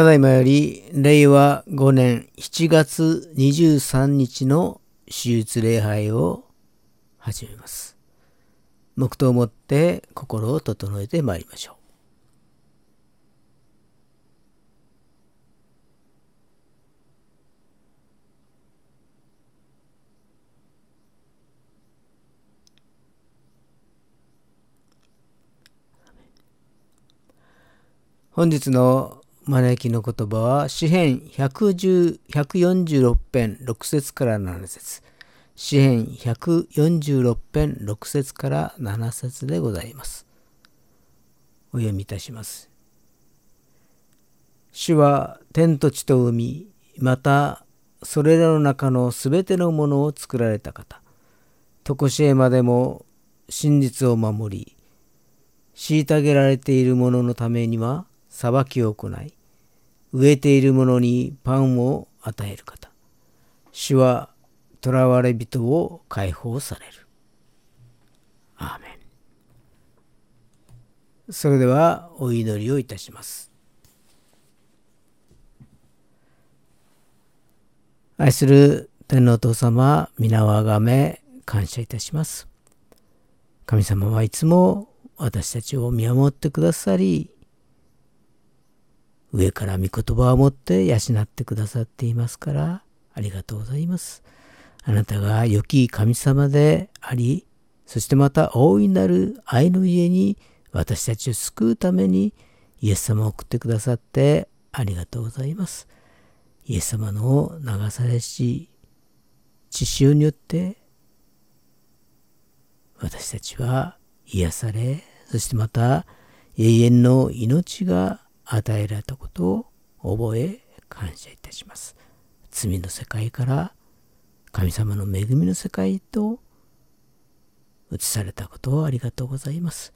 ただいまより令和5年7月23日の手術礼拝を始めます。黙祷をもって心を整えてまいりましょう。本日の招きの言葉は詩編146編6節から7節詩編146編6節から7節でございます。お読みいたします。主は天と地と海、またそれらの中のすべてのものを作られた方。とこしえまでも真実を守り、虐げられている者のためには裁きを行い、植えている者にパンを与える方。主は囚われ人を解放される。アーメン。それではお祈りをいたします。愛する天皇父様、皆をあがめ感謝いたします。神様はいつも私たちを見守ってくださり、上から御言葉を持って養ってくださっていますから、ありがとうございます。あなたが良き神様であり、そしてまた大いなる愛の家に私たちを救うためにイエス様を送ってくださってありがとうございます。イエス様の流されし血潮によって私たちは癒され、そしてまた永遠の命が与えられたことを覚え感謝いたします。罪の世界から神様の恵みの世界へと移されたことをありがとうございます。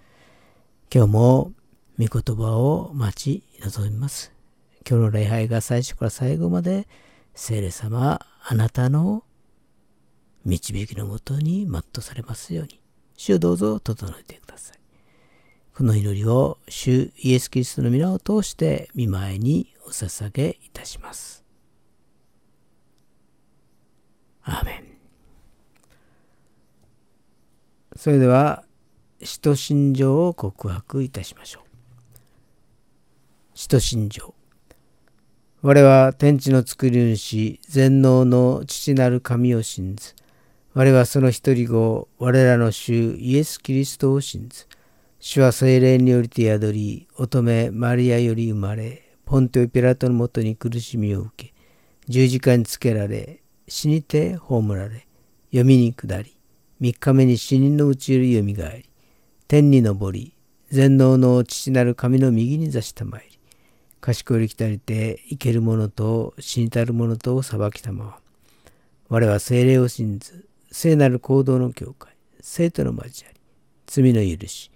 今日も御言葉を待ち望みます。今日の礼拝が最初から最後まで聖霊様あなたの導きのもとに全うされますように主をどうぞ整えてください。この祈りを主イエス・キリストの皆を通して見舞いにお捧げいたします。アーメン。それでは、使徒信条を告白いたしましょう。使徒信条。我は天地の作り主、全能の父なる神を信ず。我はその一人子、我らの主イエス・キリストを信ず。主は精霊によりて宿り、乙女マリアより生まれ、ポンテオピラトのもとに苦しみを受け、十字架につけられ、死にて葬られ、読みに下り、三日目に死人のうちよりよみがえり、天に昇り、全能の父なる神の右に座したまいり、賢いきたりて生ける者と死にたる者とを裁きたまわ。我は精霊を信ず、聖なる行動の教会、生徒の交わり、罪の許し、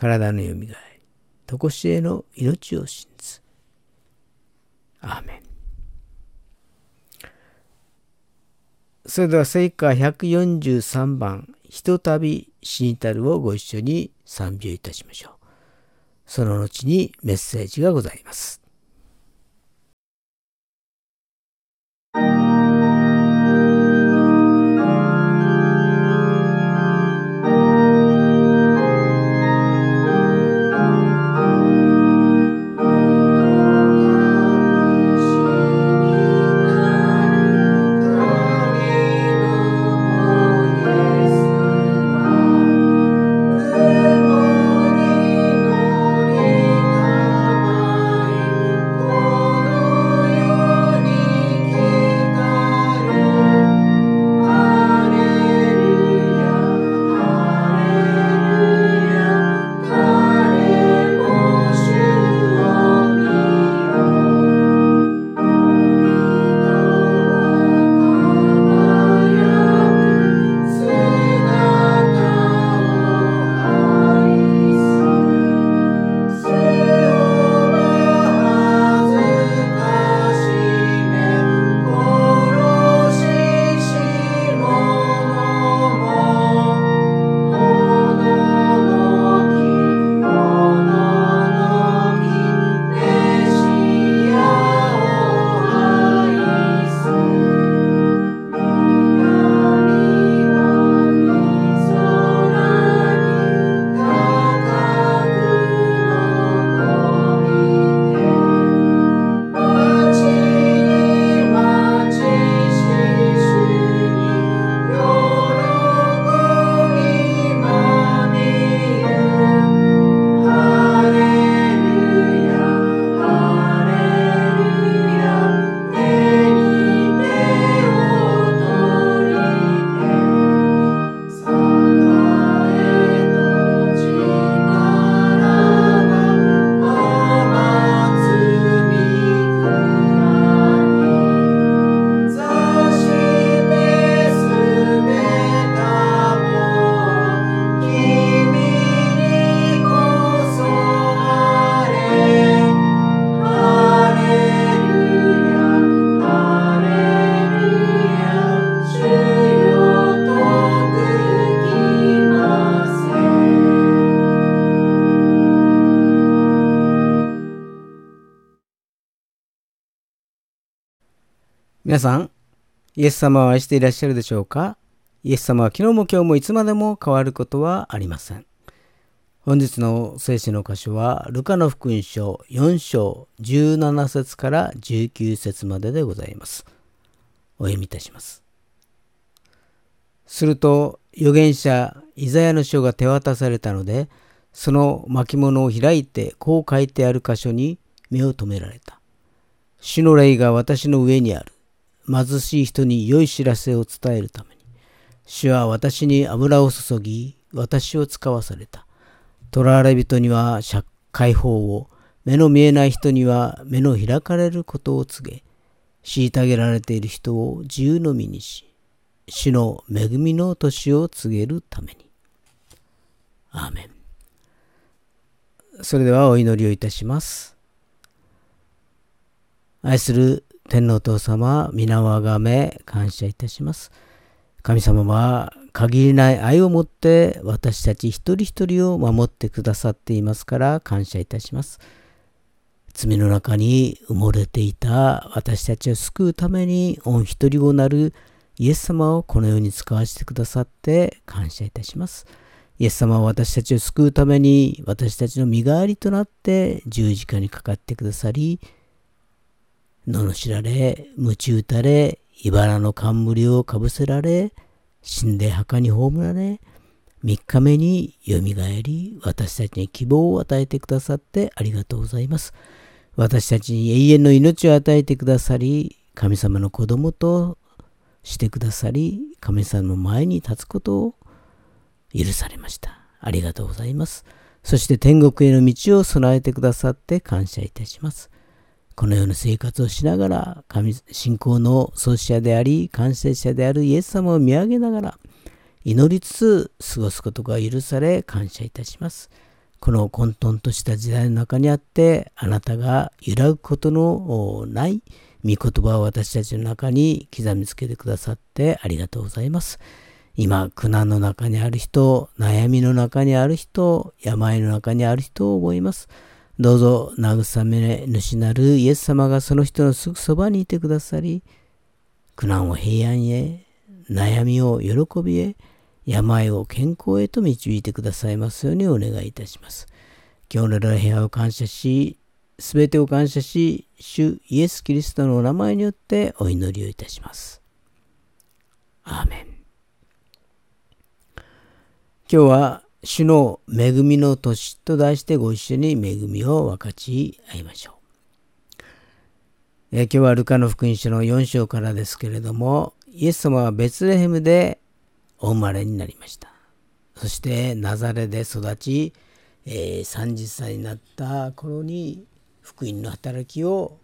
体のよみがえり、とこしえの命を信ず。アーメン。それでは聖歌143番「ひとたび死にたる」をご一緒に賛美をいたしましょう。その後にメッセージがございます。さん、イエス様を愛していらっしゃるでしょうか？イエス様は昨日も今日もいつまでも変わることはありません。本日の聖書の箇所は、ルカの福音書4章17節から19節まででございます。お読みいたします。すると、預言者イザヤの書が手渡されたので、その巻物を開いてこう書いてある箇所に目を留められた。主の霊が私の上にある。貧しい人に良い知らせを伝えるために、主は私に油を注ぎ、私を使わされた。囚われ人には解放を、目の見えない人には目の開かれることを告げ、虐げられている人を自由の身にし、主の恵みの年を告げるために。アーメン。それではお祈りをいたします。愛する天皇父様、皆をあがめ感謝いたします。神様は限りない愛を持って私たち一人一人を守ってくださっていますから感謝いたします。罪の中に埋もれていた私たちを救うために御一人をなるイエス様をこの世に使わせてくださって感謝いたします。イエス様は私たちを救うために私たちの身代わりとなって十字架にかかってくださり、罵られ、鞭打たれ、茨の冠をかぶせられ、死んで墓に葬られ、3日目によみがえり、私たちに希望を与えてくださってありがとうございます。私たちに永遠の命を与えてくださり、神様の子供としてくださり、神様の前に立つことを許されました。ありがとうございます。そして天国への道を備えてくださって感謝いたします。このような生活をしながら、神信仰の創始者であり、完成者であるイエス様を見上げながら、祈りつつ過ごすことが許され感謝いたします。この混沌とした時代の中にあって、あなたが揺らぐことのない御言葉を私たちの中に刻みつけてくださってありがとうございます。今、苦難の中にある人、悩みの中にある人、病の中にある人を思います。どうぞ慰め主なるイエス様がその人のすぐそばにいてくださり、苦難を平安へ、悩みを喜びへ、病を健康へと導いてくださいますようにお願いいたします。今日の礼拝を感謝し、すべてを感謝し、主イエス・キリストのお名前によってお祈りをいたします。アーメン。今日は主の恵みの年と題してご一緒に恵みを分かち合いましょう。え今日はルカの福音書の4章からですけれども、イエス様はベツレヘムでお生まれになりました。そしてナザレで育ち、えー、30歳になった頃に福音の働きを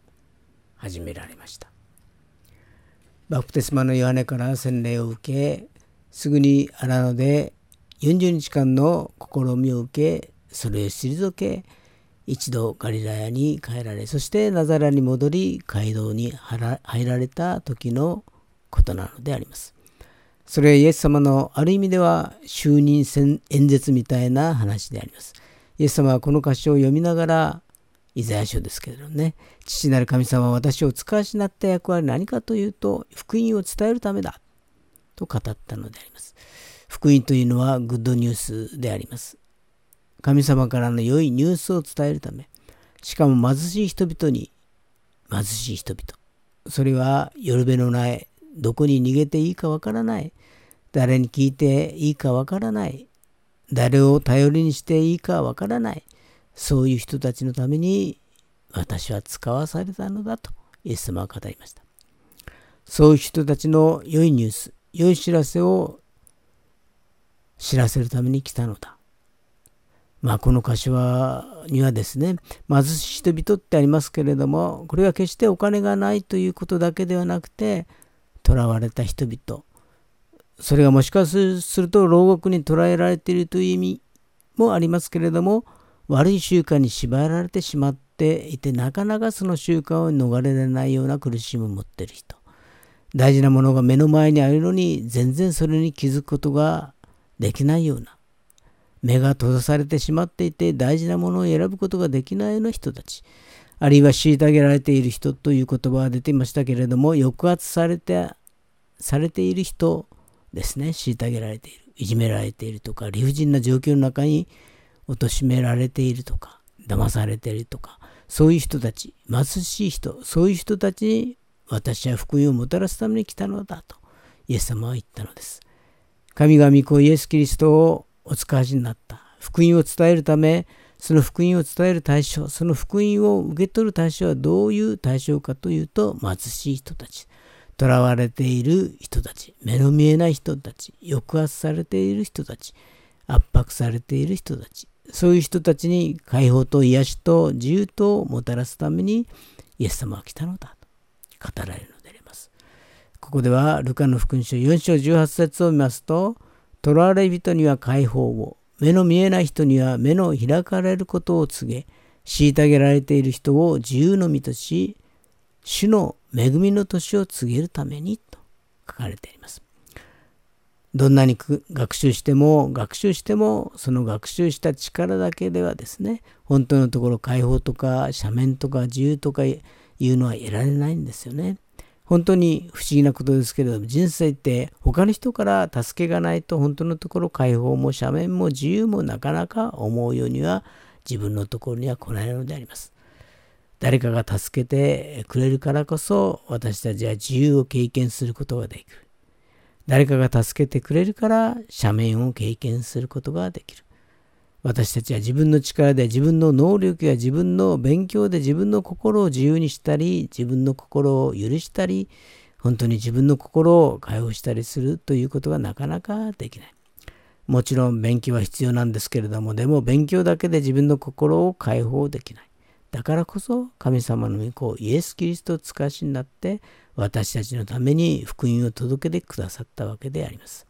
始められました。バプテスマのヨハネから洗礼を受け、すぐに荒野で40日間の試みを受け、それを退け、一度ガリラヤに帰られ、そしてナザラに戻り、街道に入られた時のことなのであります。それはイエス様のある意味では就任演説みたいな話であります。イエス様はこの歌詞を読みながら、イザヤ書ですけれどもね、父なる神様は私を使わしなった役割は何かというと、福音を伝えるためだと語ったのであります。福音というのはグッドニュースであります。神様からの良いニュースを伝えるため、しかも貧しい人々に、貧しい人々。それは夜べのない、どこに逃げていいかわからない、誰に聞いていいかわからない、誰を頼りにしていいかわからない、そういう人たちのために私は使わされたのだとイエス様は語りました。そういう人たちの良いニュース、良い知らせを知らせるために来たのだ。まあこの歌詞はにはですね貧しい人々ってありますけれどもこれは決してお金がないということだけではなくて囚われた人々それがもしかすると牢獄に捕らえられているという意味もありますけれども悪い習慣に縛られてしまっていてなかなかその習慣を逃れられないような苦しみを持っている人大事なものが目の前にあるのに全然それに気づくことができないような目が閉ざされてしまっていて大事なものを選ぶことができないような人たちあるいは虐げられている人という言葉が出ていましたけれども抑圧されてされている人ですね。虐げられているいじめられているとか理不尽な状況の中に貶められているとか騙されているとかそういう人たち貧しい人そういう人たちに私は福音をもたらすために来たのだとイエス様は言ったのです。神が御子イエス・キリストをお使わしになった。福音を伝えるため、その福音を伝える対象、その福音を受け取る対象はどういう対象かというと、貧しい人たち、囚われている人たち、目の見えない人たち、抑圧されている人たち、圧迫されている人たち、そういう人たちに解放と癒しと自由とをもたらすためにイエス様は来たのだと語られるここではルカの福音書4章18節を見ますと、囚われ人には解放を、目の見えない人には目の開かれることを告げ、虐げられている人を自由の身とし、主の恵みの年を告げるためにと書かれています。どんなに学習しても学習してもその学習した力だけではですね本当のところ解放とか斜面とか自由とかいうのは得られないんですよね。本当に不思議なことですけれども人生って他の人から助けがないと本当のところ解放も斜面も自由もなかなか思うようには自分のところには来ないのであります。誰かが助けてくれるからこそ私たちは自由を経験することができる。誰かが助けてくれるから斜面を経験することができる。私たちは自分の力で自分の能力や自分の勉強で自分の心を自由にしたり自分の心を許したり本当に自分の心を解放したりするということがなかなかできない。もちろん勉強は必要なんですけれどもでも勉強だけで自分の心を解放できない。だからこそ神様の御子イエス・キリストを使わしになって私たちのために福音を届けてくださったわけであります。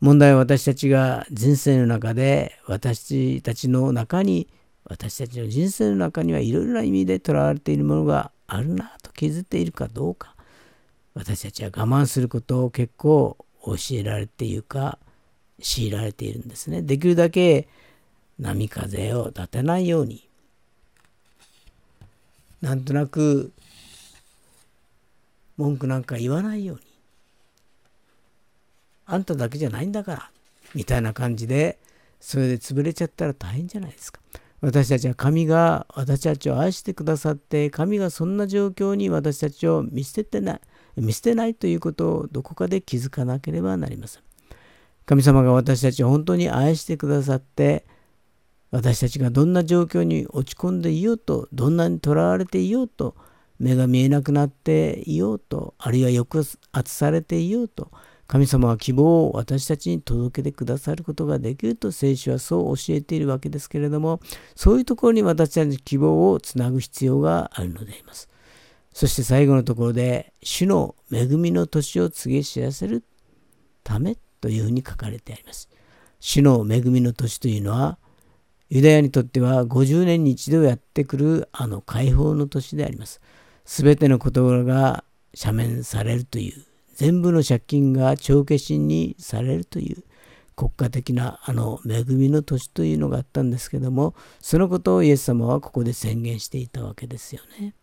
問題は私たちが人生の中で私たちの中に私たちの人生の中にはいろいろな意味でとらわれているものがあるなと気づいているかどうか。私たちは我慢することを結構教えられているか強いられているんですね。できるだけ波風を立てないように。なんとなく文句なんか言わないように。あんただけじゃないんだからみたいな感じでそれで潰れちゃったら大変じゃないですか。私たちは神が私たちを愛してくださって神がそんな状況に私たちを見捨ててない見捨てないということをどこかで気づかなければなりません。神様が私たちを本当に愛してくださって私たちがどんな状況に落ち込んでいようとどんなにとらわれていようと目が見えなくなっていようとあるいは抑圧されていようと神様は希望を私たちに届けてくださることができると聖書はそう教えているわけですけれどもそういうところに私たちの希望をつなぐ必要があるのであります。そして最後のところで主の恵みの年を告げ知らせるためというふうに書かれてあります。主の恵みの年というのはユダヤにとっては50年に一度やってくるあの解放の年であります。すべての言葉が赦免されるという全部の借金が帳消しにされるという国家的なあの恵みの年というのがあったんですけどもそのことをイエス様はここで宣言していたわけですよね。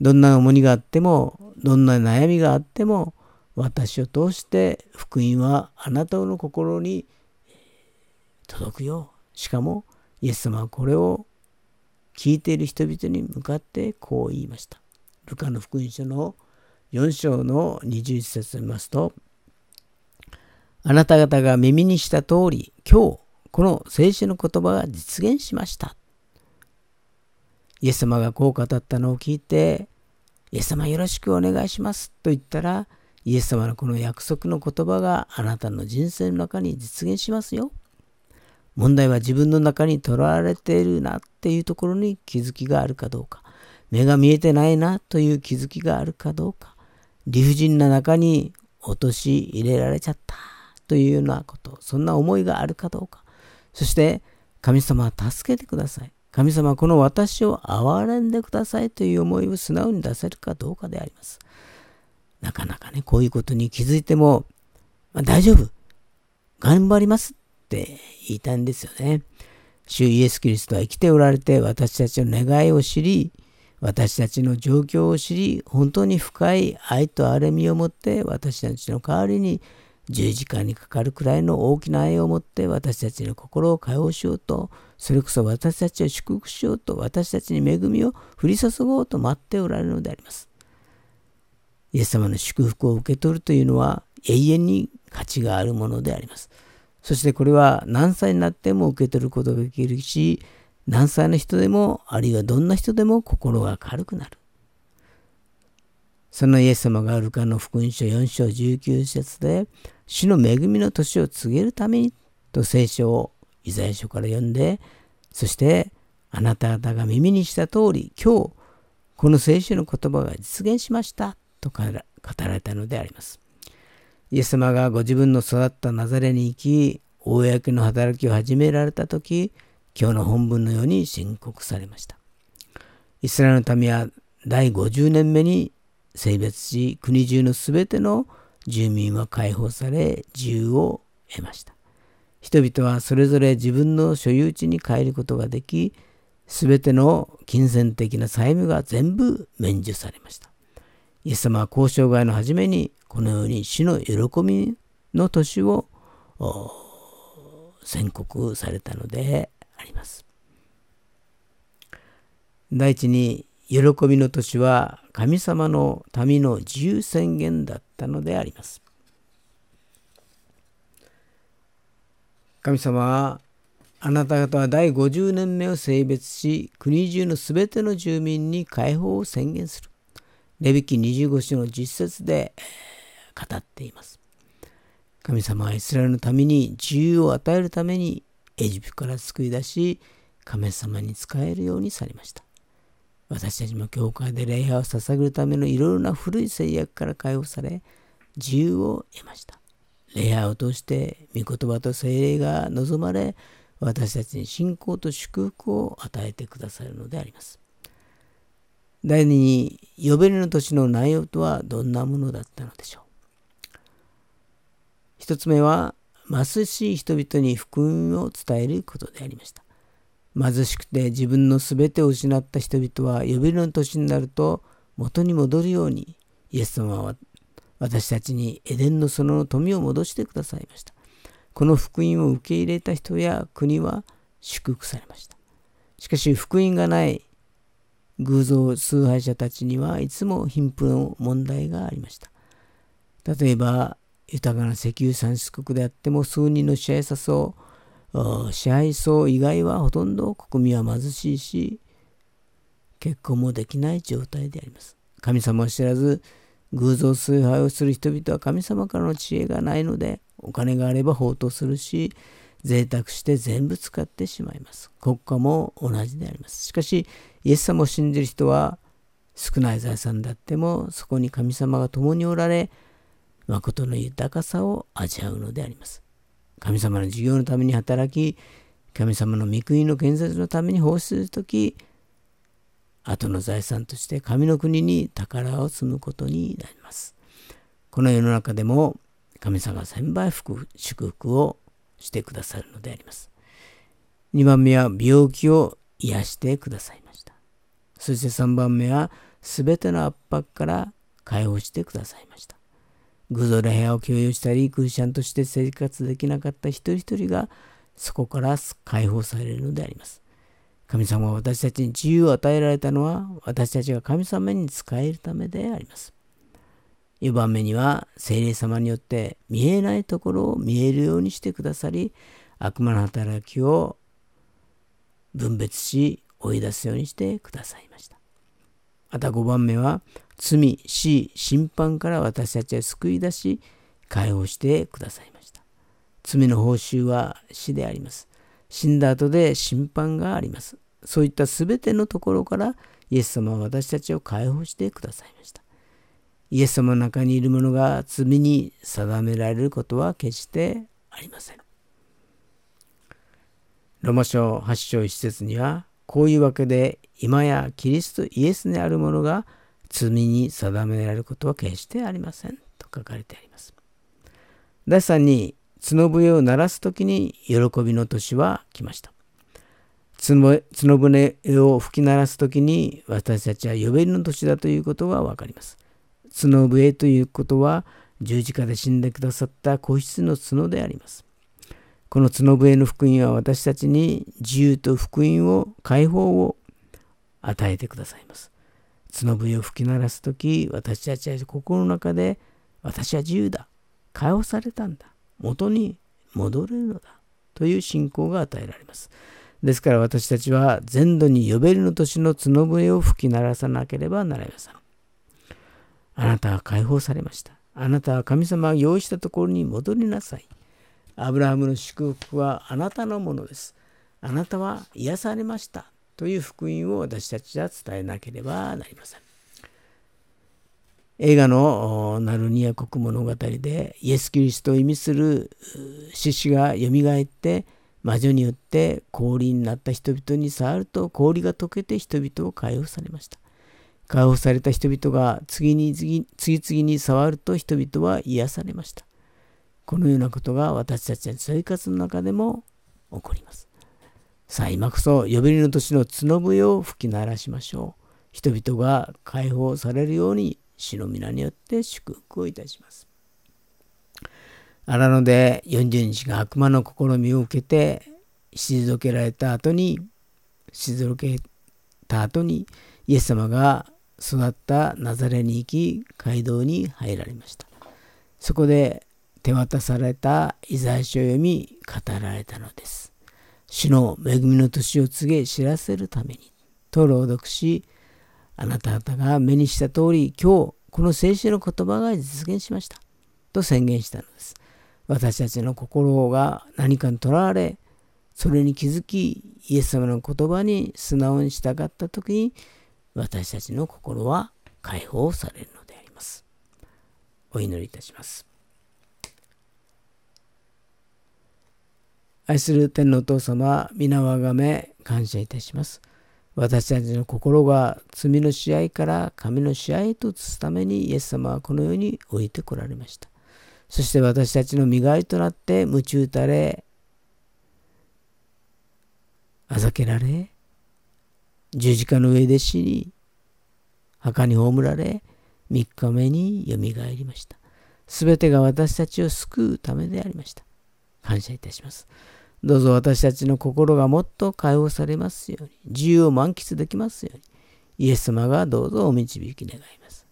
どんな重荷があってもどんな悩みがあっても私を通して福音はあなたの心に届くよ。しかもイエス様はこれを聞いている人々に向かってこう言いました。ルカの福音書の4章の21節を見ますと、あなた方が耳にした通り、今日、この聖書の言葉が実現しました。イエス様がこう語ったのを聞いて、イエス様よろしくお願いしますと言ったら、イエス様のこの約束の言葉があなたの人生の中に実現しますよ。問題は自分の中にとらわれているなっていうところに気づきがあるかどうか、目が見えてないなという気づきがあるかどうか、理不尽な中に落とし入れられちゃったというようなこと、そんな思いがあるかどうか。そして、神様は助けてください。神様はこの私を憐れんでくださいという思いを素直に出せるかどうかであります。なかなかね、こういうことに気づいても、まあ、大丈夫。頑張りますって言いたいんですよね。主イエス・キリストは生きておられて私たちの願いを知り、私たちの状況を知り、本当に深い愛と憐れみを持って私たちの代わりに十字架にかかるくらいの大きな愛を持って私たちの心を解放しようと、それこそ私たちを祝福しようと、私たちに恵みを降り注ごうと待っておられるのであります。イエス様の祝福を受け取るというのは永遠に価値があるものであります。そしてこれは何歳になっても受け取ることができるし、何歳の人でも、あるいはどんな人でも心が軽くなる。そのイエス様がルカの福音書4章19節で、主の恵みの年を告げるためにと聖書をイザヤ書から読んで、そしてあなた方が耳にした通り、今日この聖書の言葉が実現しましたと語られたのであります。イエス様がご自分の育ったナザレに行き、公の働きを始められた時、今日の本文のように申告されました。イスラエルの民は第50年目に性別し、国中のすべての住民は解放され、自由を得ました。人々はそれぞれ自分の所有地に帰ることができ、すべての金銭的な債務が全部免除されました。イエス様は交渉外の初めにこのように死の喜びの年を宣告されたのであります。第一に喜びの年は神様の民の自由宣言だったのであります。神様はあなた方は第50年目を性別し国中のすべての住民に解放を宣言する。レビキ25章の実説で語っています。神様はイスラエルの民に自由を与えるためにエジプトから救い出し、神様に仕えるようにされました。私たちも教会で礼拝を捧げるためのいろいろな古い制約から解放され、自由を得ました。礼拝を通して御言葉と精霊が望まれ、私たちに信仰と祝福を与えてくださるのであります。第二に、ヨベルの年の内容とはどんなものだったのでしょう。一つ目は、貧しい人々に福音を伝えることでありました。貧しくて自分の全てを失った人々は呼びの年になると元に戻るようにイエス様は私たちにエデンの園の富を戻してくださいました。この福音を受け入れた人や国は祝福されました。しかし福音がない偶像崇拝者たちにはいつも貧富の問題がありました。例えば豊かな石油産出国であっても数人の支配者層支配層以外はほとんど国民は貧しいし結婚もできない状態であります。神様を知らず偶像崇拝をする人々は神様からの知恵がないのでお金があれば放蕩するし贅沢して全部使ってしまいます。国家も同じであります。しかしイエス様を信じる人は少ない財産であってもそこに神様が共におられ誠の豊かさを味わうのであります。神様の事業のために働き、神様の御国の建設のために奉仕するとき、後の財産として神の国に宝を積むことになります。この世の中でも神様が千倍祝福をしてくださるのであります。2番目は病気を癒してくださいました。そして3番目は全ての圧迫から解放してくださいました。偶像で部屋を共有したり、クリスチャンとして生活できなかった一人一人が、そこから解放されるのであります。神様は私たちに自由を与えられたのは、私たちが神様に仕えるためであります。4番目には、聖霊様によって見えないところを見えるようにしてくださり、悪魔の働きを分別し、追い出すようにしてくださいました。また5番目は、罪、死、審判から私たちは救い出し、解放してくださいました。罪の報酬は死であります。死んだ後で審判があります。そういった全てのところからイエス様は私たちを解放してくださいました。イエス様の中にいる者が罪に定められることは決してありません。ロマ書8章1節にはこういうわけで今やキリストイエスにある者が罪に定められることは決してありませんと書かれてあります。第3に角笛を鳴らす時に喜びの年は来ました。角笛を吹き鳴らす時に私たちは呼べるの年だということがわかります。角笛ということは十字架で死んでくださった子羊の角であります。この角笛の福音は私たちに自由と福音を解放を与えてくださいます。角笛を吹き鳴らす時私たちは心の中で私は自由だ。解放されたんだ。元に戻れるのだ。という信仰が与えられます。ですから私たちは全土に呼べるの年の角笛を吹き鳴らさなければなりません。あなたは解放されました。あなたは神様が用意したところに戻りなさい。アブラハムの祝福はあなたのものです。あなたは癒されました。という福音を私たちは伝えなければなりません。映画のナルニア国物語でイエス・キリストを意味する獅子がよみがえって魔女によって氷になった人々に触ると氷が溶けて人々を解放されました。解放された人々が次に次々に触ると人々は癒されました。このようなことが私たちの生活の中でも起こります。さあ今こそ呼びの年の角笛を吹き鳴らしましょう。人々が解放されるように主の皆によって祝福をいたします。荒野で40日が悪魔の試みを受けて退けられた後に退けた後にイエス様が育ったナザレに行き街道に入られました。そこで手渡されたイザヤ書を読み語られたのです。主の恵みの年を告げ知らせるためにと朗読しあなた方が目にした通り今日この聖書の言葉が実現しました。と宣言したのです。私たちの心が何かにとらわれそれに気づきイエス様の言葉に素直に従った時に私たちの心は解放されるのであります。お祈りいたします。愛する天のお父様、皆をあがめ感謝いたします。私たちの心が罪の支配から神の支配へと移すためにイエス様はこの世に置いてこられました。そして私たちの身代わりとなって鞭打たれ、あざけられ、十字架の上で死に、墓に葬られ、3日目によみがえりました。すべてが私たちを救うためでありました。感謝いたします。どうぞ私たちの心がもっと解放されますように、自由を満喫できますように、イエス様がどうぞお導き願います。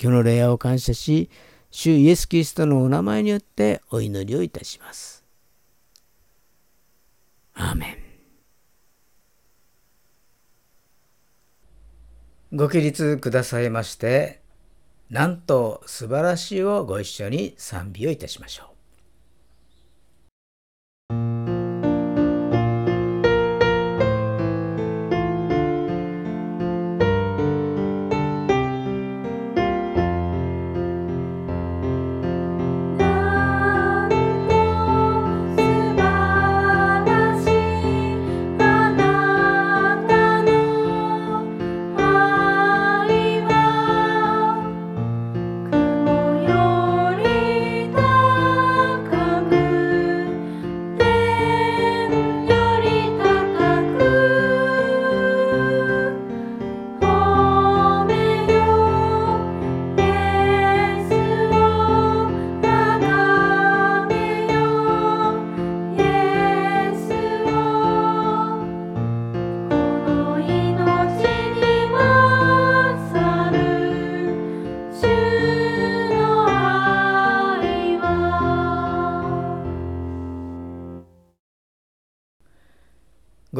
今日の礼拝を感謝し、主イエス・キリストのお名前によってお祈りをいたします。アーメン。ご起立くださいまして、なんと素晴らしいをご一緒に賛美をいたしましょう。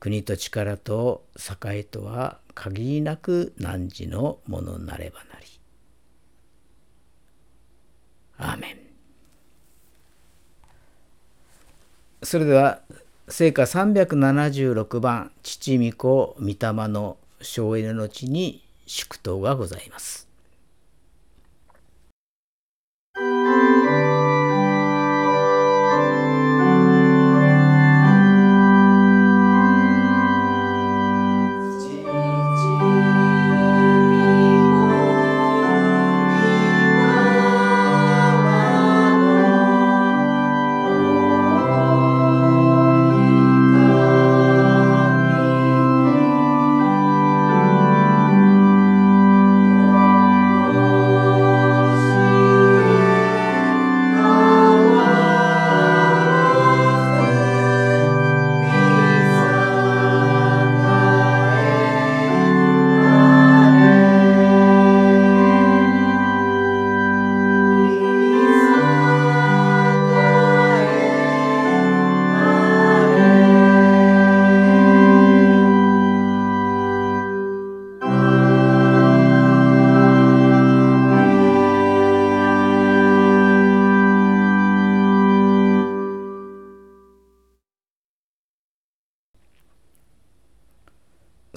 国と力と栄とは限りなく汝のものなればなり。アーメン。それでは聖歌376番父御子御霊の省エネの地に祝祷がございます。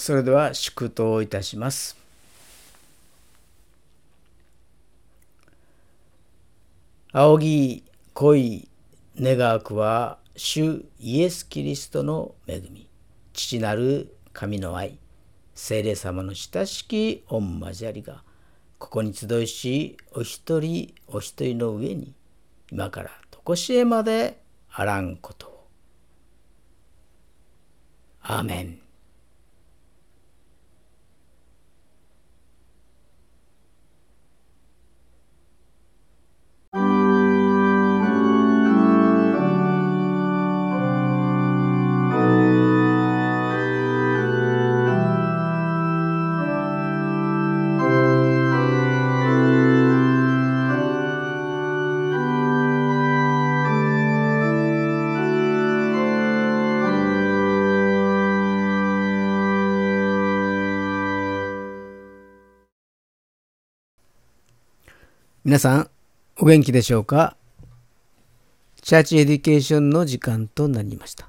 それでは祝祷いたします。仰ぎ恋願わくは主イエス・キリストの恵み父なる神の愛聖霊様の親しき御交わりがここに集いしお一人お一人の上に今から常しえまであらんことを。アーメン皆さん、お元気でしょうか？チャーチエデュケーションの時間となりました。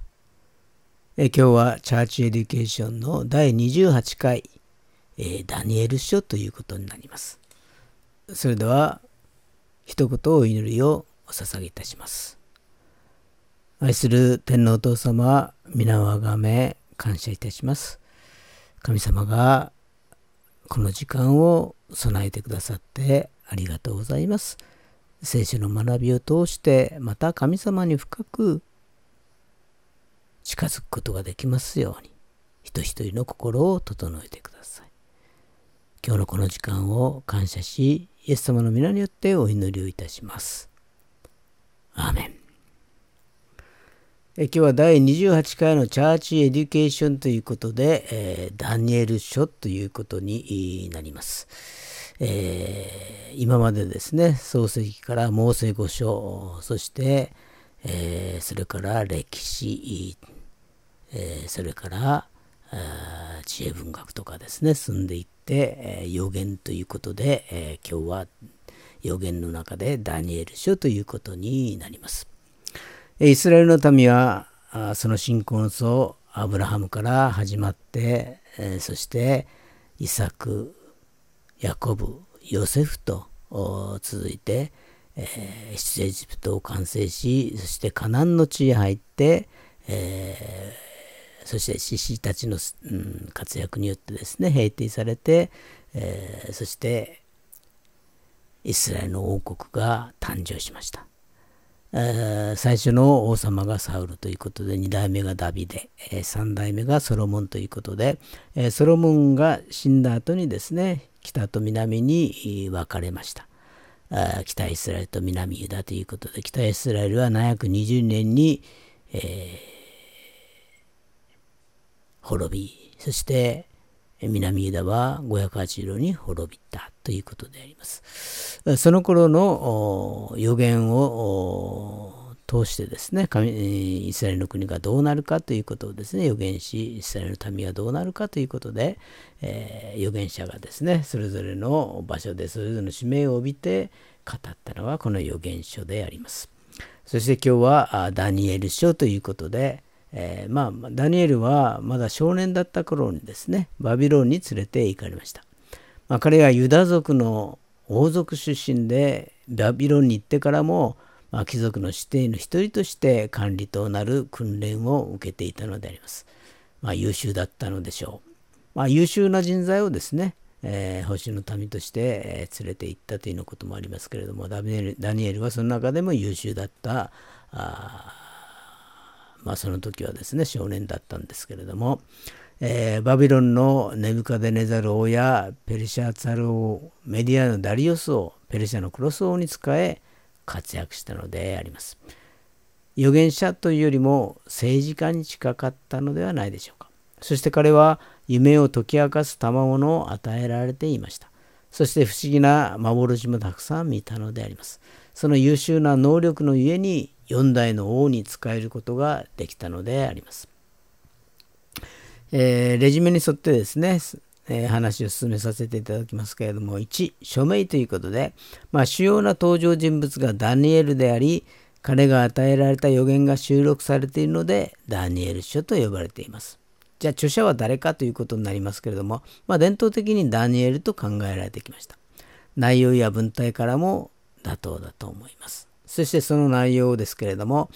え今日はチャーチエデュケーションの第28回、え、ダニエル書ということになります。それでは、一言お祈りをお捧げいたします。愛する天皇お父様、皆をあがめ感謝いたします。神様がこの時間を備えてくださってありがとうございます。聖書の学びを通してまた神様に深く近づくことができますように人一人の心を整えてください。今日のこの時間を感謝しイエス様の皆によってお祈りをいたします。アーメン。え今日は第28回のチャーチエデュケーションということで、えー、ダニエル書ということになります。えー、今までですね、漱石からモーセ五書、そして、えー、それから歴史、えー、それから知恵文学とかですね、進んでいって、え、予言ということで、え、今日は予言の中でダニエル書ということになります。イスラエルの民はその信仰の層アブラハムから始まって、え、そしてイサクヤコブ、ヨセフと続いて、えー、出エジプトを完成し、そしてカナンの地へ入って、えー、そして獅子たちの、うん、活躍によってですね、平定されて、えー、そしてイスラエルの王国が誕生しました。えー、最初の王様がサウルということで、2代目がダビデ、えー、3代目がソロモンということで、えー、ソロモンが死んだ後にですね、北と南に分かれました。北イスラエルと南ユダということで、北イスラエルは720年に、えー、滅び、そして南ユダは580年に滅びたということであります。その頃の予言を通してですね、イスラエルの国がどうなるかということをですね、予言し、イスラエルの民はどうなるかということで、えー、預言者がですね、それぞれの場所でそれぞれの使命を帯びて語ったのはこの預言書であります。そして今日はダニエル書ということで、えー、まあ、ダニエルはまだ少年だった頃にですね、バビロンに連れて行かれました。まあ、彼はユダ族の王族出身で、バビロンに行ってからも、まあ、貴族の指定の一人として管理となる訓練を受けていたのであります。まあ、優秀だったのでしょう。まあ、優秀な人材をですね、えー、星の民として、えー、連れて行ったというのこともありますけれどもダニエルダニエルはその中でも優秀だったあまあその時はですね少年だったんですけれども、えー、バビロンのネブカデネザル王やペルシャツァル王メディアのダリオス王ペルシャのクロス王に仕え活躍したのであります。預言者というよりも政治家に近かったのではないでしょうか。そして彼は夢を解き明かす賜物を与えられていました。そして不思議な幻もたくさん見たのであります。その優秀な能力のゆえに4代の王に仕えることができたのであります。えー、レジュメに沿ってですね、えー、話を進めさせていただきますけれども、1、署名ということで、まあ、主要な登場人物がダニエルであり、彼が与えられた予言が収録されているので、ダニエル書と呼ばれています。じゃあ著者は誰かということになりますけれども、まあ、伝統的にダニエルと考えられてきました。内容や文体からも妥当だと思います。そしてその内容ですけれども、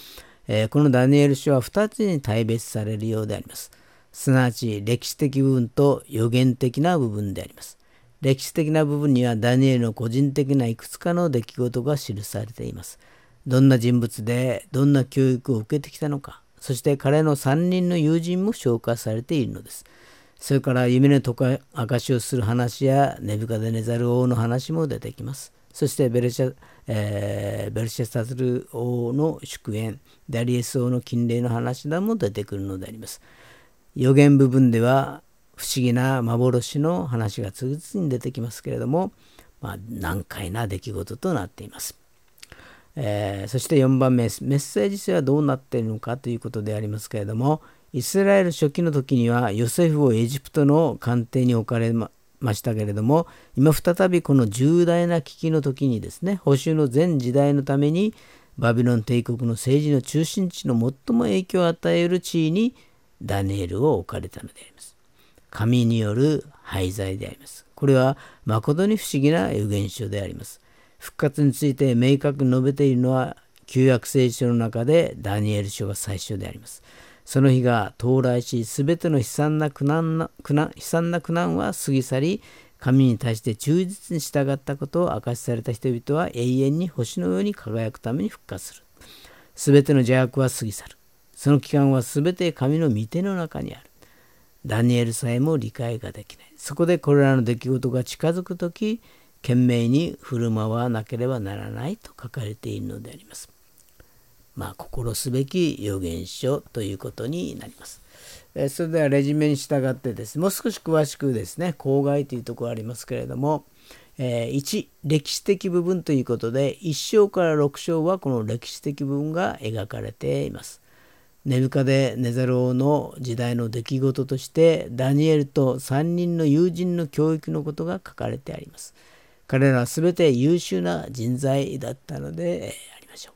えー、このダニエル書は2つに大別されるようであります。すなわち歴史的部分と予言的な部分であります。歴史的な部分にはダニエルの個人的ないくつかの出来事が記されています。どんな人物でどんな教育を受けてきたのか、そして彼の3人の友人も紹介されているのです。それから夢のとか証しをする話やネブカデネザル王の話も出てきます。そしてベルシャ、えー、ベルシャサズル王の祝宴、ダリエス王の禁令の話なども出てくるのであります。予言部分では不思議な幻の話が次々に出てきますけれども、まあ、難解な出来事となっています。えー、そして4番目メッセージ性はどうなっているのかということでありますけれどもイスラエル初期の時にはヨセフをエジプトの官邸に置かれましたけれども今再びこの重大な危機の時にですね保守の全時代のためにバビロン帝国の政治の中心地の最も影響を与える地位にダニエルを置かれたのであります。神による廃材であります。これは誠に不思議な予言書であります。復活について明確に述べているのは旧約聖書の中でダニエル書が最初であります。その日が到来し、すべての悲惨な苦難な苦難悲惨な苦難は過ぎ去り、神に対して忠実に従ったことを明かしされた人々は永遠に星のように輝くために復活する。すべての邪悪は過ぎ去る。その期間はすべて神の御手の中にある。ダニエルさえも理解ができない。そこでこれらの出来事が近づくとき、懸命に振る舞わなければならないと書かれているのであります。まあ、心すべき予言書ということになります。えそれではレジュメに従ってですね、もう少し詳しくですね、郊外というところありますけれども、え1、歴史的部分ということで、1章から6章はこの歴史的部分が描かれています。ネブカデネザル王の時代の出来事としてダニエルと3人の友人の教育のことが書かれてあります。彼らは全て優秀な人材だったのでありましょ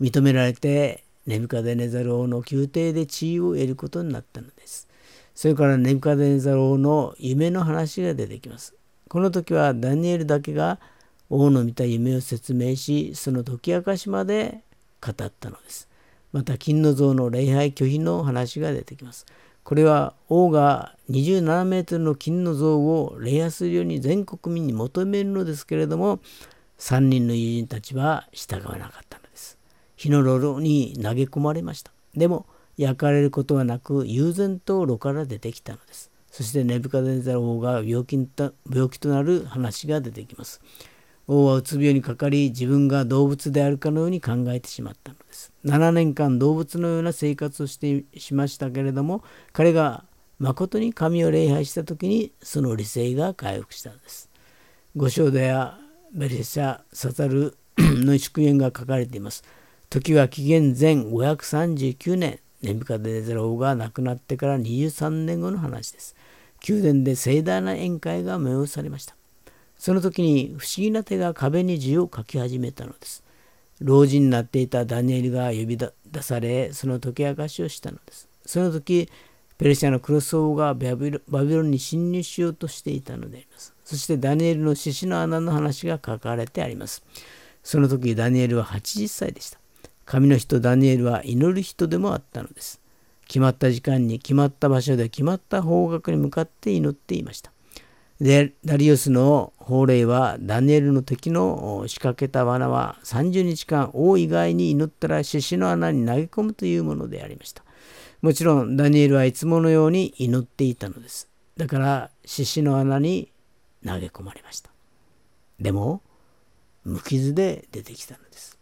う。認められてネブカデネザル王の宮廷で地位を得ることになったのです。それからネブカデネザル王の夢の話が出てきます。この時はダニエルだけが王の見た夢を説明し、その解き明かしまで語ったのです。また金の像の礼拝拒否の話が出てきます。これは王が27メートルの金の像を礼拝するように全国民に求めるのですけれども3人の友人たちは従わなかったのです。火の炉に投げ込まれました。でも焼かれることはなく悠然と炉から出てきたのです。そしてネブカデネザル王が病気病気となる話が出てきます。王はうつ病にかかり自分が動物であるかのように考えてしまったのです。7年間動物のような生活をしてしましたけれども彼が誠に神を礼拝した時にその理性が回復したのです。五章ではベレシャ・サタルの祝宴が書かれています。時は紀元前539年ネブカデネザラ王が亡くなってから23年後の話です。宮殿で盛大な宴会が催されました。その時に不思議な手が壁に字を書き始めたのです。老人になっていたダニエルが呼び出され、その解き明かしをしたのです。その時、ペルシャのクロス王がバビロンに侵入しようとしていたのであります。そしてダニエルの獅子の穴の話が書かれてあります。その時ダニエルは80歳でした。神の人ダニエルは祈る人でもあったのです。決まった時間に決まった場所で決まった方角に向かって祈っていました。でダリオスの法令はダニエルの敵の仕掛けた罠は30日間王以外に祈ったら獅子の穴に投げ込むというものでありました。もちろんダニエルはいつものように祈っていたのです。だから獅子の穴に投げ込まれました。でも無傷で出てきたのです。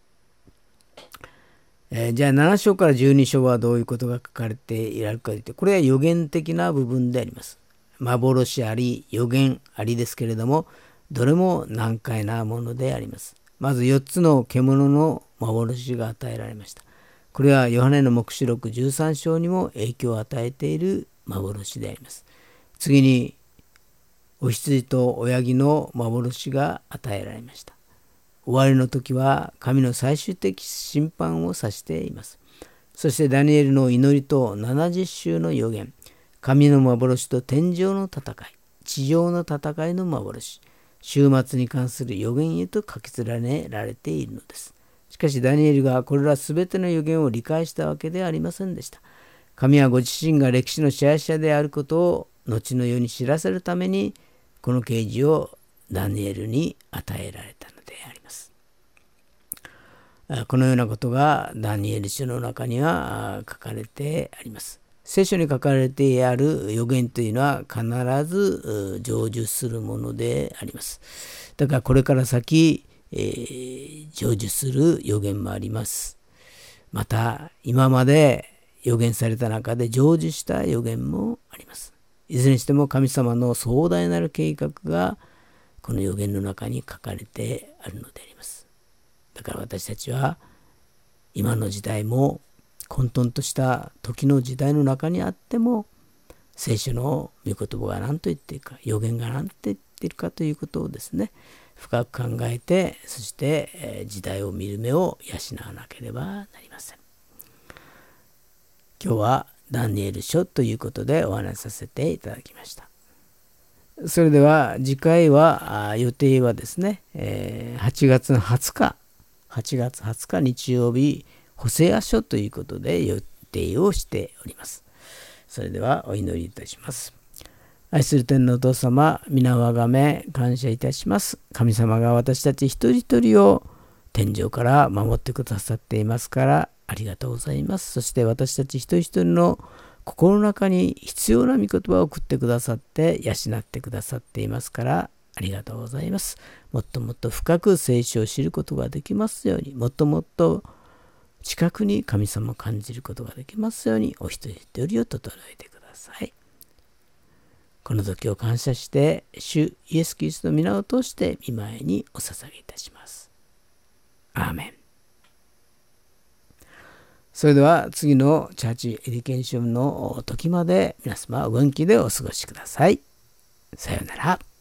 えー、じゃあ7章から12章はどういうことが書かれていられるかというとこれは予言的な部分であります。幻あり予言ありですけれどもどれも難解なものであります。まず4つの獣の幻が与えられました。これはヨハネの黙示録13章にも影響を与えている幻であります。次にお羊と親木の幻が与えられました。終わりの時は神の最終的審判を指しています。そしてダニエルの祈りと70週の予言。神の幻と天上の戦い地上の戦いの幻終末に関する予言へと書き連ねられているのです。しかしダニエルがこれら全ての予言を理解したわけではありませんでした。神はご自身が歴史の支配者であることを後の世に知らせるためにこの啓示をダニエルに与えられたのであります。このようなことがダニエル書の中には書かれてあります。聖書に書かれてある予言というのは必ず成就するものであります。だからこれから先、えー、成就する予言もあります。また今まで予言された中で成就した予言もあります。いずれにしても神様の壮大なる計画がこの予言の中に書かれてあるのであります。だから私たちは今の時代も混沌とした時の時代の中にあっても聖書の御言葉が何と言っているか予言が何と言っているかということをですね深く考えてそして時代を見る目を養わなければなりません。今日はダニエル書ということでお話しさせていただきました。それでは次回は予定はですね8月の20日。8月20日日曜日。補正ア書ということで予定をしております。それではお祈りいたします。愛する天のお父様、皆をあがめ感謝いたします。神様が私たち一人一人を天井から守ってくださっていますからありがとうございます。そして私たち一人一人の心の中に必要な御言葉を送ってくださって養ってくださっていますからありがとうございます。もっともっと深く聖書を知ることができますようにもっともっと近くに神様を感じることができますようにお一人一人を整えてください。この時を感謝して主イエス・キリストの皆を通して見舞いにお捧げいたします。アーメン。それでは次のチャーチエディケーションの時まで皆様お元気でお過ごしください。さようなら。